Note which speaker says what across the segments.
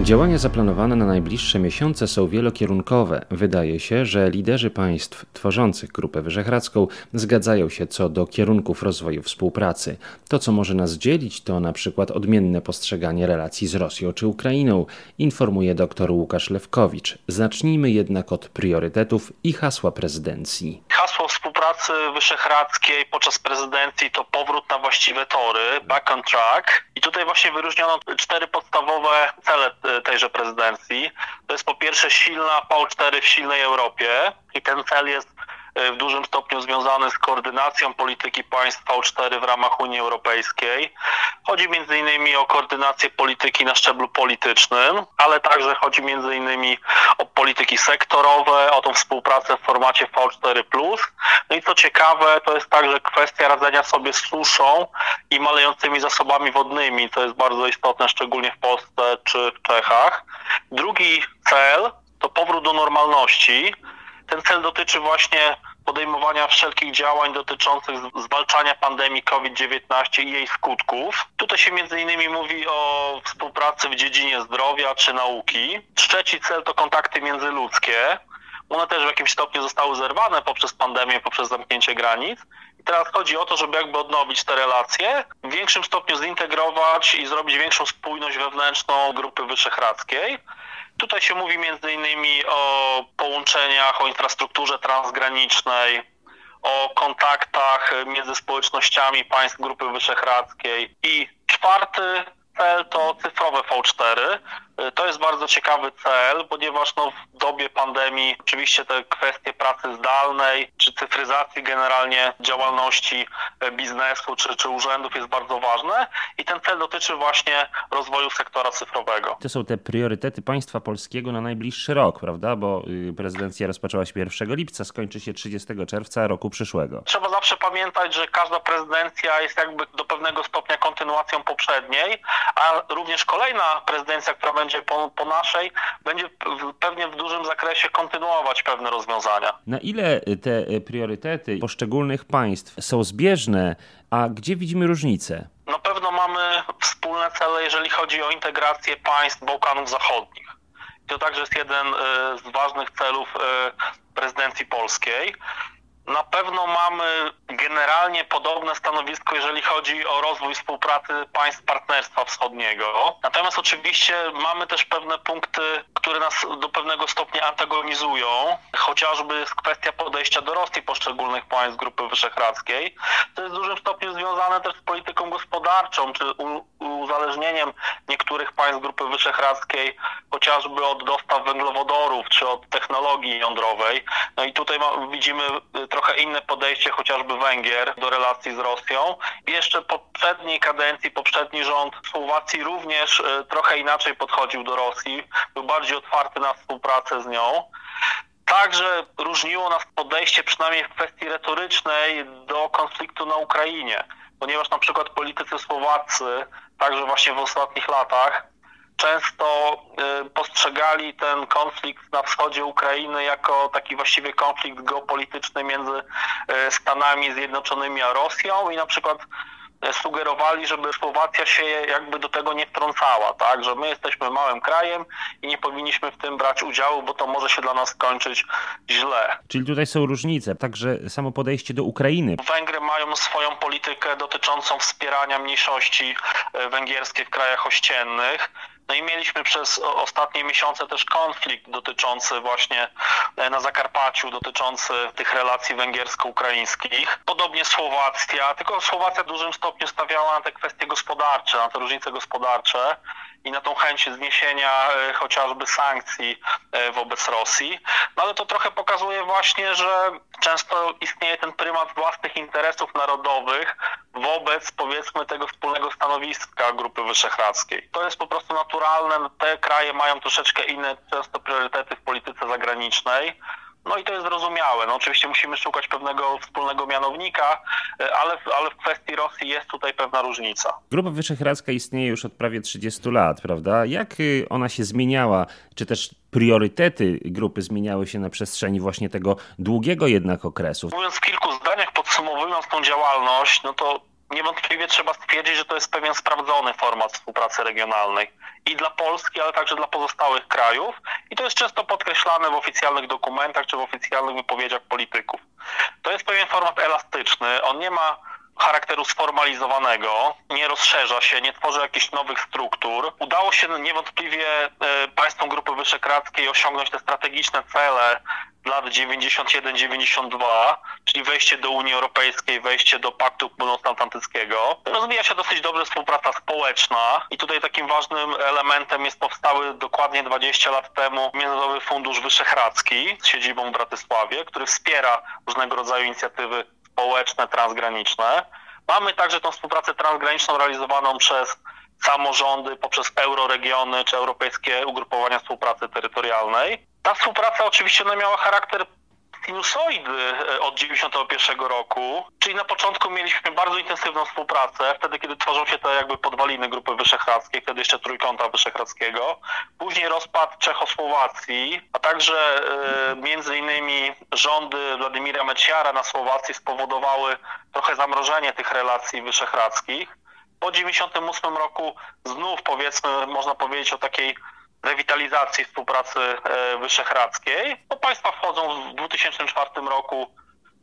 Speaker 1: Działania zaplanowane na najbliższe miesiące są wielokierunkowe. Wydaje się, że liderzy państw tworzących Grupę Wyszehradzką zgadzają się co do kierunków rozwoju współpracy. To, co może nas dzielić, to na przykład odmienne postrzeganie relacji z Rosją czy Ukrainą, informuje dr Łukasz Lewkowicz. Zacznijmy jednak od priorytetów i hasła prezydencji.
Speaker 2: Hasło współpracy wyszehradzkiej podczas prezydencji to powrót na właściwe tory, back on track. I tutaj właśnie wyróżniono cztery podstawowe cele tejże prezydencji. To jest po pierwsze silna V4 w silnej Europie i ten cel jest e, w dużym stopniu związany z koordynacją polityki państw V4 w ramach Unii Europejskiej. Chodzi innymi o koordynację polityki na szczeblu politycznym, ale także chodzi innymi o polityki sektorowe, o tą współpracę w formacie V4+. No i co ciekawe, to jest także kwestia radzenia sobie z suszą i malejącymi zasobami wodnymi. To jest bardzo istotne, szczególnie w Polsce czy w Czechach. Drugi cel to powrót do normalności. Ten cel dotyczy właśnie podejmowania wszelkich działań dotyczących zwalczania pandemii COVID-19 i jej skutków. Tutaj się innymi mówi o współpracy w dziedzinie zdrowia czy nauki. Trzeci cel to kontakty międzyludzkie. One też w jakimś stopniu zostały zerwane poprzez pandemię, poprzez zamknięcie granic. I teraz chodzi o to, żeby jakby odnowić te relacje, w większym stopniu zintegrować i zrobić większą spójność wewnętrzną Grupy Wyszehradzkiej. Tutaj się mówi między innymi o połączeniach, o infrastrukturze transgranicznej, o kontaktach między społecznościami państw Grupy Wyszehradzkiej. I czwarty cel to cyfrowe V4. To jest bardzo ciekawy cel, ponieważ no, w dobie pandemii oczywiście te kwestie pracy zdalnej czy cyfryzacji generalnie działalności biznesu czy, czy urzędów jest bardzo ważne i ten cel dotyczy właśnie rozwoju sektora cyfrowego.
Speaker 1: To są te priorytety państwa polskiego na najbliższy rok, prawda? Bo y, prezydencja rozpoczęła się 1 lipca, skończy się 30 czerwca roku przyszłego.
Speaker 2: Trzeba zawsze pamiętać, że każda prezydencja jest jakby do pewnego stopnia kontynuacją poprzedniej, a również kolejna prezydencja, która będzie po, po naszej, będzie pewnie w dużym zakresie kontynuować pewne rozwiązania.
Speaker 1: Na ile te priorytety poszczególnych państw są zbieżne, a gdzie widzimy różnice?
Speaker 2: Na pewno mamy wspólne cele, jeżeli chodzi o integrację państw Bałkanów Zachodnich. To także jest jeden e, z ważnych celów e, prezydencji polskiej. Na pewno mamy generalnie podobne stanowisko, jeżeli chodzi o rozwój współpracy państw Partnerstwa Wschodniego. Natomiast oczywiście mamy też pewne punkty, które nas do pewnego stopnia antagonizują. Chociażby jest kwestia podejścia do Rosji poszczególnych państw Grupy Wyszehradzkiej. To jest w dużym stopniu związane też z polityką gospodarczą, czy uzależnieniem niektórych państw Grupy Wyszehradzkiej chociażby od dostaw węglowodorów, czy od technologii jądrowej. No i tutaj widzimy trochę inne podejście chociażby Węgier do relacji z Rosją. Jeszcze poprzedniej kadencji, poprzedni rząd Słowacji również e, trochę inaczej podchodził do Rosji, był bardziej otwarty na współpracę z nią. Także różniło nas podejście, przynajmniej w kwestii retorycznej, do konfliktu na Ukrainie, ponieważ na przykład politycy słowaccy, także właśnie w ostatnich latach, często y, postrzegali ten konflikt na wschodzie Ukrainy jako taki właściwie konflikt geopolityczny między y, Stanami Zjednoczonymi a Rosją i na przykład y, sugerowali, żeby Słowacja się jakby do tego nie wtrącała, tak, że my jesteśmy małym krajem i nie powinniśmy w tym brać udziału, bo to może się dla nas skończyć źle.
Speaker 1: Czyli tutaj są różnice, także samo podejście do Ukrainy.
Speaker 2: Węgry mają swoją politykę dotyczącą wspierania mniejszości węgierskiej w krajach ościennych. No i mieliśmy przez ostatnie miesiące też konflikt dotyczący właśnie e, na Zakarpaciu, dotyczący tych relacji węgiersko-ukraińskich. Podobnie Słowacja, tylko Słowacja w dużym stopniu stawiała na te kwestie gospodarcze, na te różnice gospodarcze i na tą chęć zniesienia e, chociażby sankcji e, wobec Rosji. No ale to trochę pokazuje właśnie, że często istnieje ten prymat własnych interesów narodowych wobec powiedzmy tego wspólnego stanowiska Grupy Wyszehradzkiej. To jest po prostu naturalne. Te kraje mają troszeczkę inne często priorytety w polityce zagranicznej. No i to jest zrozumiałe. No oczywiście musimy szukać pewnego wspólnego mianownika, e, ale, ale w kwestii Rosji jest tutaj pewna różnica.
Speaker 1: Grupa Wyszehradzka istnieje już od prawie 30 lat, prawda? Jak y, ona się zmieniała? Czy też priorytety grupy zmieniały się na przestrzeni właśnie tego długiego jednak okresu?
Speaker 2: Mówiąc w kilku zdaniach, podsumowując tą działalność, no to niewątpliwie trzeba stwierdzić, że to jest pewien sprawdzony format współpracy regionalnej i dla Polski, ale także dla pozostałych krajów. I to jest często podkreślane w oficjalnych dokumentach czy w oficjalnych wypowiedziach polityków. To jest pewien format elastyczny. On nie ma charakteru sformalizowanego, nie rozszerza się, nie tworzy jakichś nowych struktur. Udało się niewątpliwie e, państwom Grupy Wyszehradzkiej osiągnąć te strategiczne cele lat 91-92, czyli wejście do Unii Europejskiej, wejście do Paktu Północnoatlantyckiego. Rozwija się dosyć dobrze współpraca społeczna i tutaj takim ważnym elementem jest powstały dokładnie 20 lat temu Międzynarodowy Fundusz Wyszehradzki z siedzibą w Bratysławie, który wspiera różnego rodzaju inicjatywy społeczne, transgraniczne. Mamy także tą współpracę transgraniczną realizowaną przez samorządy, poprzez euroregiony czy europejskie ugrupowania współpracy terytorialnej. Ta współpraca oczywiście ona miała charakter sinusoidy e, od 91 roku, czyli na początku mieliśmy bardzo intensywną współpracę, wtedy kiedy tworzą się te jakby podwaliny Grupy Wyszehradzkiej, wtedy jeszcze Trójkąta Wyszehradzkiego, później rozpad Czechosłowacji, a także e, między innymi rządy Władimira Meciara na Słowacji spowodowały trochę zamrożenie tych relacji wyszehradzkich. Po 98 roku znów powiedzmy, można powiedzieć o takiej rewitalizacji współpracy e, wyszehradzkiej. No, państwa wchodzą w 2004 roku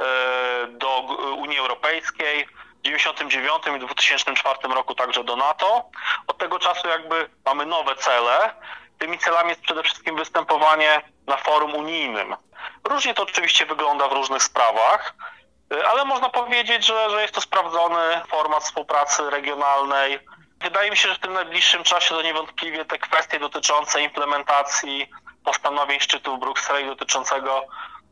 Speaker 2: e, do Unii Europejskiej, w 1999 i 2004 roku także do NATO. Od tego czasu jakby mamy nowe cele. Tymi celami jest przede wszystkim występowanie na forum unijnym. Różnie to oczywiście wygląda w różnych sprawach, e, ale można powiedzieć, że, że jest to sprawdzony format współpracy regionalnej, Wydaje mi się, że w tym najbliższym czasie to niewątpliwie te kwestie dotyczące implementacji postanowień szczytu w Brukseli dotyczącego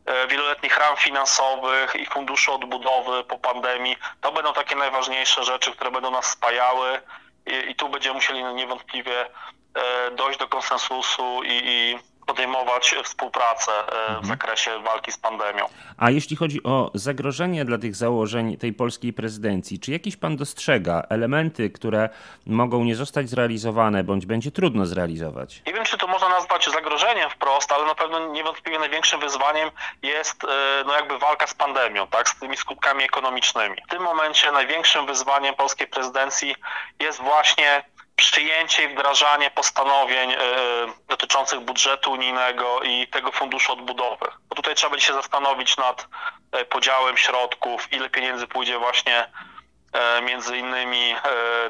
Speaker 2: e, wieloletnich ram finansowych i funduszu odbudowy po pandemii, to będą takie najważniejsze rzeczy, które będą nas spajały i, i tu będziemy musieli niewątpliwie e, dojść do konsensusu i, i podejmować współpracę e, w mhm. zakresie walki z pandemią.
Speaker 1: A jeśli chodzi o zagrożenie dla tych założeń tej polskiej prezydencji, czy jakiś pan dostrzega elementy, które mogą nie zostać zrealizowane, bądź będzie trudno zrealizować?
Speaker 2: Nie wiem, czy to można nazwać zagrożeniem wprost, ale na pewno niewątpliwie największym wyzwaniem jest e, no jakby walka z pandemią, tak, z tymi skutkami ekonomicznymi. W tym momencie największym wyzwaniem polskiej prezydencji jest właśnie przyjęcie i wdrażanie postanowień e, dotyczących budżetu unijnego i tego funduszu odbudowy. Bo tutaj trzeba będzie się zastanowić nad e, podziałem środków, ile pieniędzy pójdzie właśnie e, między innymi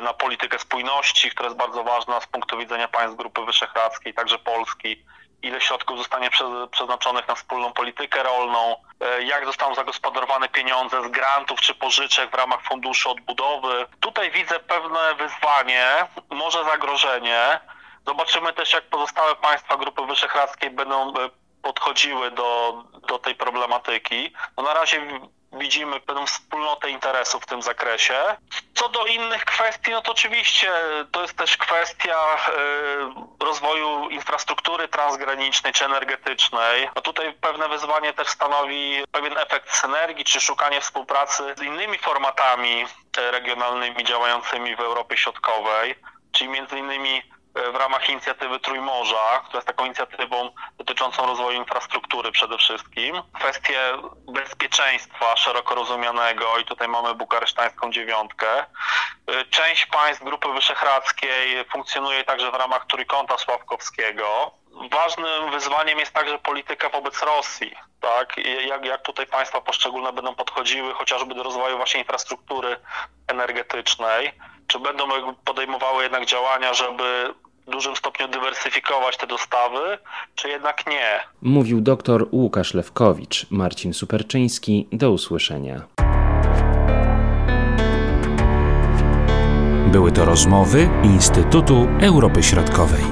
Speaker 2: na politykę spójności, która jest bardzo ważna z punktu widzenia państw Grupy Wyszehradzkiej, także Polski, ile środków zostanie przeznaczonych na wspólną politykę rolną, e, jak zostaną zagospodarowane pieniądze z grantów czy pożyczek w ramach funduszu odbudowy. Tutaj widzę pewne wyzwanie, może zagrożenie. Zobaczymy też, jak pozostałe państwa Grupy Wyszehradzkiej będą e, podchodziły do, do tej problematyki. No na razie widzimy pewną wspólnotę interesów w tym zakresie. Co do innych kwestii, no to oczywiście to jest też kwestia y, rozwoju infrastruktury transgranicznej czy energetycznej. No tutaj pewne wyzwanie też stanowi pewien efekt synergii, czy szukanie współpracy z innymi formatami e, regionalnymi działającymi w Europie Środkowej, czyli między innymi w ramach inicjatywy Trójmorza, która jest taką inicjatywą dotyczącą rozwoju infrastruktury przede wszystkim. Kwestie bezpieczeństwa szeroko rozumianego i tutaj mamy bukaresztańską dziewiątkę. Część państw Grupy Wyszehradzkiej funkcjonuje także w ramach Trójkąta Sławkowskiego. Ważnym wyzwaniem jest także polityka wobec Rosji. Tak? Jak, jak tutaj państwa poszczególne będą podchodziły chociażby do rozwoju właśnie infrastruktury energetycznej czy będą podejmowały jednak działania, żeby w dużym stopniu dywersyfikować te dostawy, czy jednak nie?
Speaker 1: Mówił dr Łukasz Lewkowicz. Marcin Superczyński. Do usłyszenia.
Speaker 3: Były to rozmowy Instytutu Europy Środkowej.